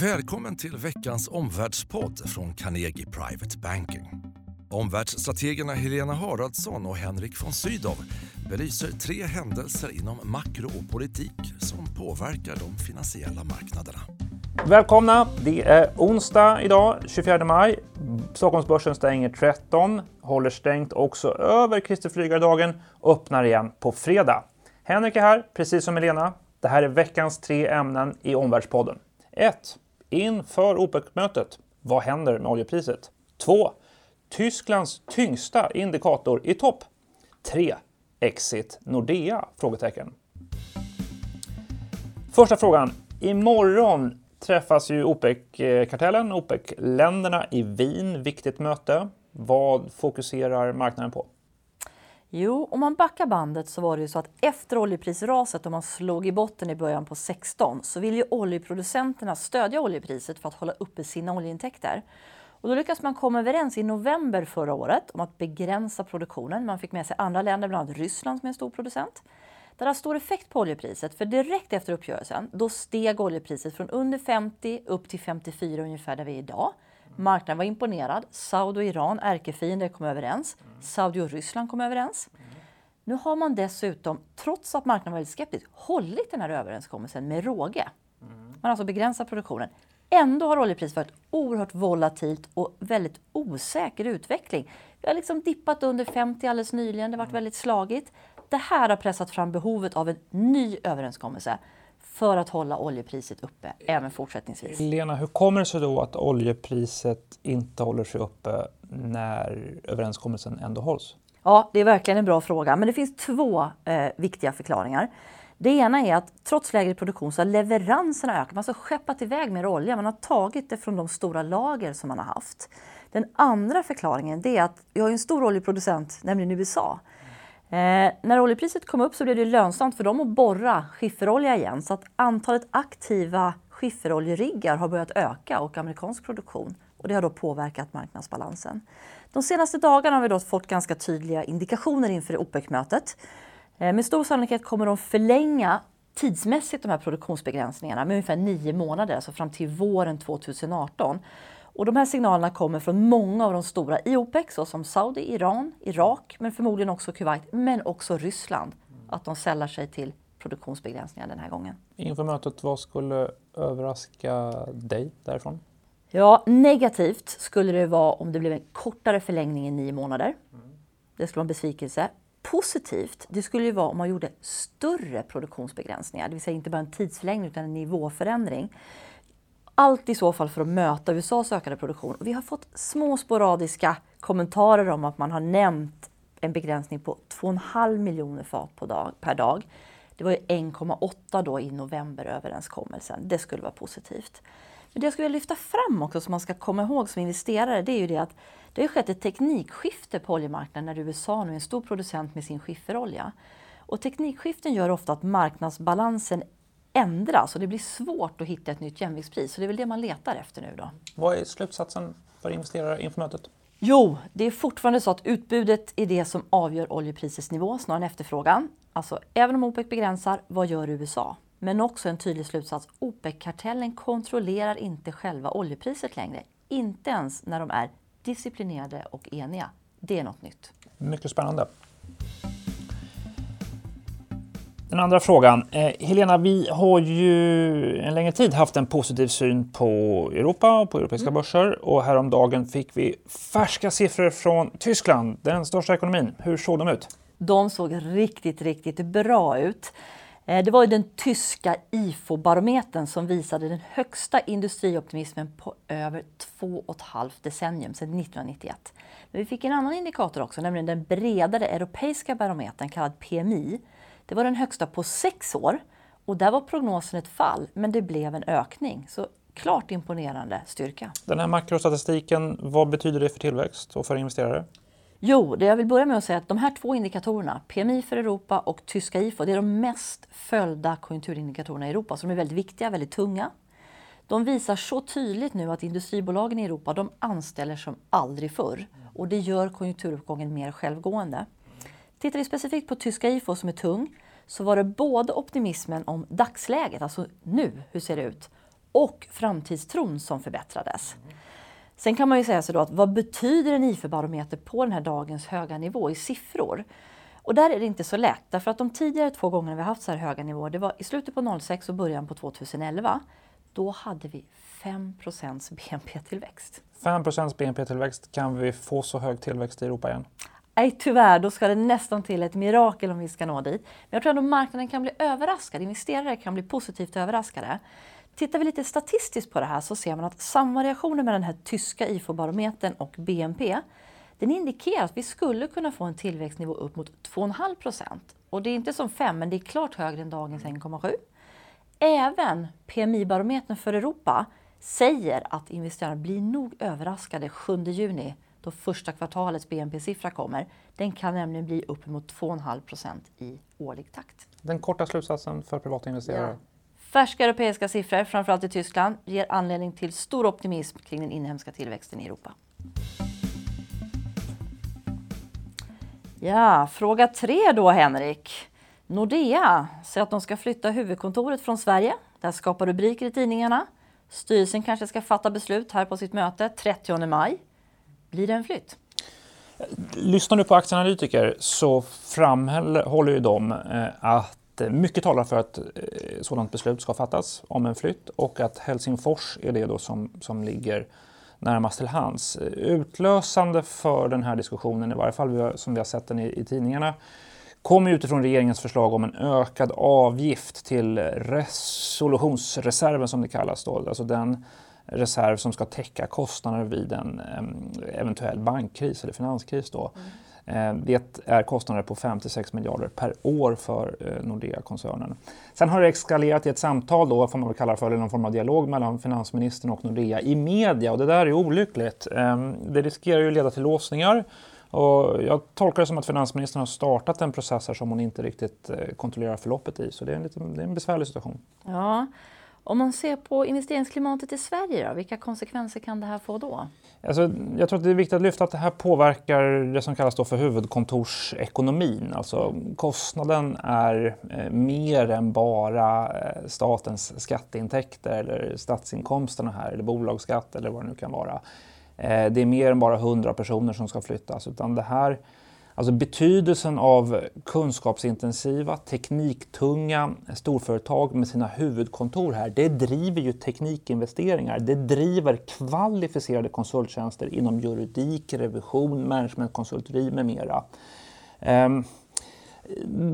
Välkommen till veckans omvärldspodd från Carnegie Private Banking. Omvärldsstrategerna Helena Haraldsson och Henrik von Sydow belyser tre händelser inom makro och politik som påverkar de finansiella marknaderna. Välkomna! Det är onsdag idag, 24 maj. Stockholmsbörsen stänger 13, håller stängt också över Kristi flygardagen och öppnar igen på fredag. Henrik är här, precis som Helena. Det här är veckans tre ämnen i Omvärldspodden. 1. Inför OPEC-mötet, vad händer med oljepriset? 2. Tysklands tyngsta indikator i topp. 3. Exit Nordea? Frågetecken. Första frågan. Imorgon träffas ju OPEC-kartellen, OPEC-länderna i Wien. Viktigt möte. Vad fokuserar marknaden på? Jo, om man backar bandet så var det ju så att efter oljeprisraset och man slog i botten i början på 16 så vill ju oljeproducenterna stödja oljepriset för att hålla uppe sina oljeintäkter. Och då lyckades man komma överens i november förra året om att begränsa produktionen. Man fick med sig andra länder, bland annat Ryssland som är en stor producent. Det har stor effekt på oljepriset, för direkt efter uppgörelsen då steg oljepriset från under 50 upp till 54 ungefär där vi är idag. Marknaden var imponerad. Saudi och Iran, ärkefiender, kom överens. Saudi och Ryssland kom överens. Nu har man dessutom, trots att marknaden var väldigt skeptisk, hållit den här överenskommelsen med råge. Man har alltså begränsat produktionen. Ändå har oljepriset varit oerhört volatilt och väldigt osäker utveckling. Vi har liksom dippat under 50 alldeles nyligen, det har varit väldigt slagigt. Det här har pressat fram behovet av en ny överenskommelse för att hålla oljepriset uppe även fortsättningsvis. Lena, hur kommer det sig då att oljepriset inte håller sig uppe när överenskommelsen ändå hålls? Ja, det är verkligen en bra fråga, men det finns två eh, viktiga förklaringar. Det ena är att trots lägre produktion så har leveranserna ökat. Man har alltså skeppat iväg mer olja. Man har tagit det från de stora lager som man har haft. Den andra förklaringen är att vi har en stor oljeproducent, nämligen USA. Eh, när oljepriset kom upp så blev det lönsamt för dem att borra skifferolja igen så att antalet aktiva skifferoljeriggar har börjat öka och amerikansk produktion. Och det har då påverkat marknadsbalansen. De senaste dagarna har vi då fått ganska tydliga indikationer inför OPEC-mötet. Eh, med stor sannolikhet kommer de förlänga tidsmässigt de här produktionsbegränsningarna med ungefär nio månader, alltså fram till våren 2018. Och de här signalerna kommer från många av de stora i OPEC, såsom Saudi, Iran, Irak, men förmodligen också Kuwait, men också Ryssland. Att de sällar sig till produktionsbegränsningar den här gången. Inför mötet, vad skulle överraska dig därifrån? Ja, negativt skulle det vara om det blev en kortare förlängning än nio månader. Det skulle vara en besvikelse. Positivt, det skulle ju vara om man gjorde större produktionsbegränsningar, det vill säga inte bara en tidsförlängning utan en nivåförändring. Allt i så fall för att möta USAs ökade produktion. Vi har fått små sporadiska kommentarer om att man har nämnt en begränsning på 2,5 miljoner fat på dag, per dag. Det var ju 1,8 då i novemberöverenskommelsen. Det skulle vara positivt. Men det jag skulle vilja lyfta fram också som man ska komma ihåg som investerare det är ju det att det har skett ett teknikskifte på oljemarknaden när USA nu är en stor producent med sin skifferolja. Och teknikskiften gör ofta att marknadsbalansen ändras och det blir svårt att hitta ett nytt jämviktspris. Så det är väl det man letar efter nu då. Vad är slutsatsen för investerare inför mötet? Jo, det är fortfarande så att utbudet är det som avgör oljeprisets nivå snarare än efterfrågan. Alltså, även om OPEC begränsar, vad gör USA? Men också en tydlig slutsats, OPEC-kartellen kontrollerar inte själva oljepriset längre. Inte ens när de är disciplinerade och eniga. Det är något nytt. Mycket spännande. Den andra frågan. Eh, Helena, vi har ju en längre tid haft en positiv syn på Europa och på europeiska mm. börser. Och häromdagen fick vi färska siffror från Tyskland, den största ekonomin. Hur såg de ut? De såg riktigt, riktigt bra ut. Eh, det var ju den tyska IFO-barometern som visade den högsta industrioptimismen på över två och ett halvt decennium, sedan 1991. Men vi fick en annan indikator också, nämligen den bredare europeiska barometern kallad PMI det var den högsta på sex år och där var prognosen ett fall, men det blev en ökning. Så klart imponerande styrka. Den här makrostatistiken, vad betyder det för tillväxt och för investerare? Jo, det jag vill börja med att säga att de här två indikatorerna, PMI för Europa och tyska IFO, det är de mest följda konjunkturindikatorerna i Europa, så de är väldigt viktiga, väldigt tunga. De visar så tydligt nu att industribolagen i Europa de anställer som aldrig förr och det gör konjunkturuppgången mer självgående. Tittar vi specifikt på tyska IFO som är tung så var det både optimismen om dagsläget, alltså nu, hur ser det ut? och framtidstron som förbättrades. Sen kan man ju säga sig då att vad betyder en IFO-barometer på den här dagens höga nivå i siffror? Och där är det inte så lätt, därför att de tidigare två gångerna vi haft så här höga nivåer, det var i slutet på 06 och början på 2011. Då hade vi 5% BNP-tillväxt. 5% BNP-tillväxt, kan vi få så hög tillväxt i Europa igen? Nej, tyvärr, då ska det nästan till ett mirakel om vi ska nå dit. Men jag tror ändå marknaden kan bli överraskad, investerare kan bli positivt överraskade. Tittar vi lite statistiskt på det här så ser man att samvariationen med den här tyska IFO-barometern och BNP den indikerar att vi skulle kunna få en tillväxtnivå upp mot 2,5 procent. Och det är inte som 5, men det är klart högre än dagens 1,7. Även PMI-barometern för Europa säger att investerarna blir nog överraskade 7 juni då första kvartalets BNP-siffra kommer. Den kan nämligen bli uppemot 2,5 procent i årlig takt. Den korta slutsatsen för privata investerare? Ja. Färska europeiska siffror, framförallt i Tyskland, ger anledning till stor optimism kring den inhemska tillväxten i Europa. Ja, fråga tre då Henrik. Nordea säger att de ska flytta huvudkontoret från Sverige. Det här skapar rubriker i tidningarna. Styrelsen kanske ska fatta beslut här på sitt möte 30 maj. Blir det en flytt? Lyssnar du på aktieanalytiker så framhåller ju de eh, att mycket talar för att eh, sådant beslut ska fattas om en flytt och att Helsingfors är det då som, som ligger närmast till hands. Utlösande för den här diskussionen, i varje fall som vi har sett den i, i tidningarna, kommer utifrån regeringens förslag om en ökad avgift till resolutionsreserven som det kallas. Då. Alltså den reserv som ska täcka kostnader vid en eventuell bankkris eller finanskris. Då. Mm. Eh, det är kostnader på 5-6 miljarder per år för eh, Nordea-koncernen. Sen har det eskalerat i ett samtal, då, får man väl kalla för, eller någon form av dialog mellan finansministern och Nordea i media och det där är olyckligt. Det riskerar ju att leda till låsningar och jag tolkar det som att finansministern har startat en process som hon inte riktigt eh, kontrollerar förloppet i, så det är en, lite, det är en besvärlig situation. Ja. Om man ser på investeringsklimatet i Sverige, då, vilka konsekvenser kan det här få då? Alltså, jag tror att det är viktigt att lyfta att det här påverkar det som kallas då för huvudkontorsekonomin. Alltså, kostnaden är eh, mer än bara eh, statens skatteintäkter eller statsinkomsterna här, eller bolagsskatt eller vad det nu kan vara. Eh, det är mer än bara 100 personer som ska flyttas, utan det här Alltså betydelsen av kunskapsintensiva, tekniktunga storföretag med sina huvudkontor här, det driver ju teknikinvesteringar. Det driver kvalificerade konsulttjänster inom juridik, revision, managementkonsulteri med mera. Ehm,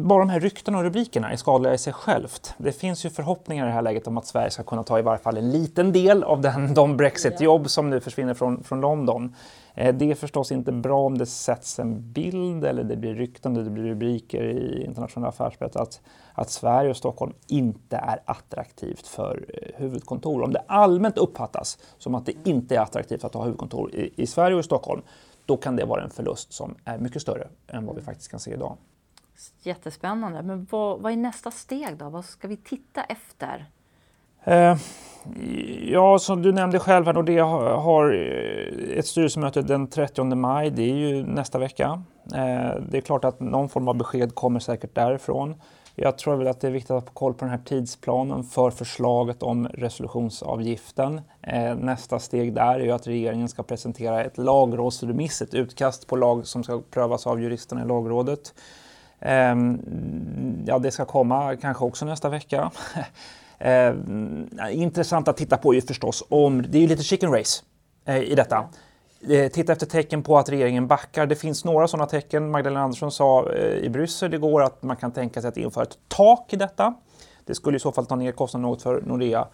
bara de här ryktena och rubrikerna är skadliga i sig självt. Det finns ju förhoppningar i det här läget om att Sverige ska kunna ta i varje fall en liten del av den, de Brexit-jobb som nu försvinner från, från London. Eh, det är förstås inte bra om det sätts en bild eller det blir rykten, det blir rubriker i internationella affärsberättelser att, att Sverige och Stockholm inte är attraktivt för eh, huvudkontor. Om det allmänt uppfattas som att det inte är attraktivt att ha huvudkontor i, i Sverige och i Stockholm, då kan det vara en förlust som är mycket större än vad vi faktiskt kan se idag. Jättespännande. Men vad, vad är nästa steg då? Vad ska vi titta efter? Eh, ja, som du nämnde själv här, det har eh, ett styrelsemöte den 30 maj. Det är ju nästa vecka. Eh, det är klart att någon form av besked kommer säkert därifrån. Jag tror väl att det är viktigt att ha koll på den här tidsplanen för förslaget om resolutionsavgiften. Eh, nästa steg där är ju att regeringen ska presentera ett lagrådsremiss, ett utkast på lag som ska prövas av juristerna i lagrådet. Ehm, ja, det ska komma kanske också nästa vecka. Eh, intressant att titta på är förstås om, det är ju lite chicken race eh, i detta. Eh, titta efter tecken på att regeringen backar. Det finns några sådana tecken. Magdalena Andersson sa eh, i Bryssel igår att man kan tänka sig att införa ett tak i detta. Det skulle i så fall ta ner kostnaden något för Nordea.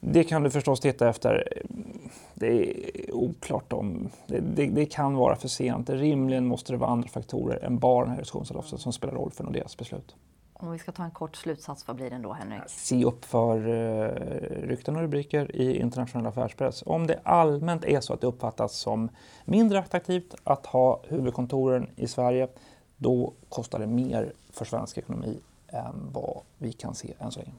Det kan du förstås titta efter. Det är oklart om... Det, det, det kan vara för sent. Rimligen måste det vara andra faktorer än bara den här som spelar roll för Nordeas beslut. Om vi ska ta en kort slutsats, vad blir den då Henrik? Se upp för uh, rykten och rubriker i internationell affärspress. Om det allmänt är så att det uppfattas som mindre attraktivt att ha huvudkontoren i Sverige, då kostar det mer för svensk ekonomi än vad vi kan se än så länge.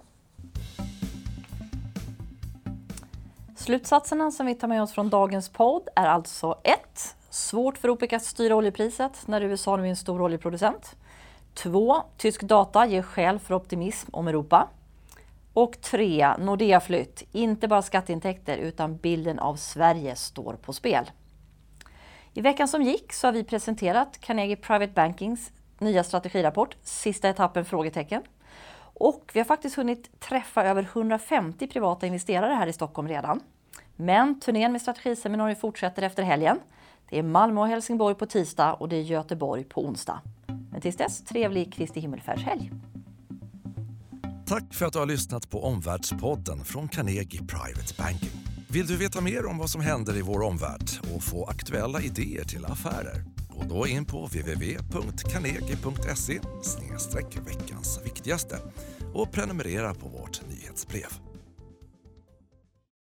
Slutsatserna som vi tar med oss från dagens podd är alltså 1. Svårt för OPEC att styra oljepriset när USA nu är en stor oljeproducent. 2. Tysk data ger skäl för optimism om Europa. Och 3. Nordea Flytt. Inte bara skatteintäkter utan bilden av Sverige står på spel. I veckan som gick så har vi presenterat Carnegie Private Bankings nya strategirapport, sista etappen? frågetecken. Och vi har faktiskt hunnit träffa över 150 privata investerare här i Stockholm redan. Men turnén med strategiseminarier fortsätter efter helgen. Det är Malmö och Helsingborg på tisdag och det är Göteborg på onsdag. Men tills dess, trevlig Kristi himmelfärdshelg! Tack för att du har lyssnat på Omvärldspodden från Carnegie Private Banking. Vill du veta mer om vad som händer i vår omvärld och få aktuella idéer till affärer? Gå då in på www.carnegie.se veckans viktigaste och prenumerera på vårt nyhetsbrev.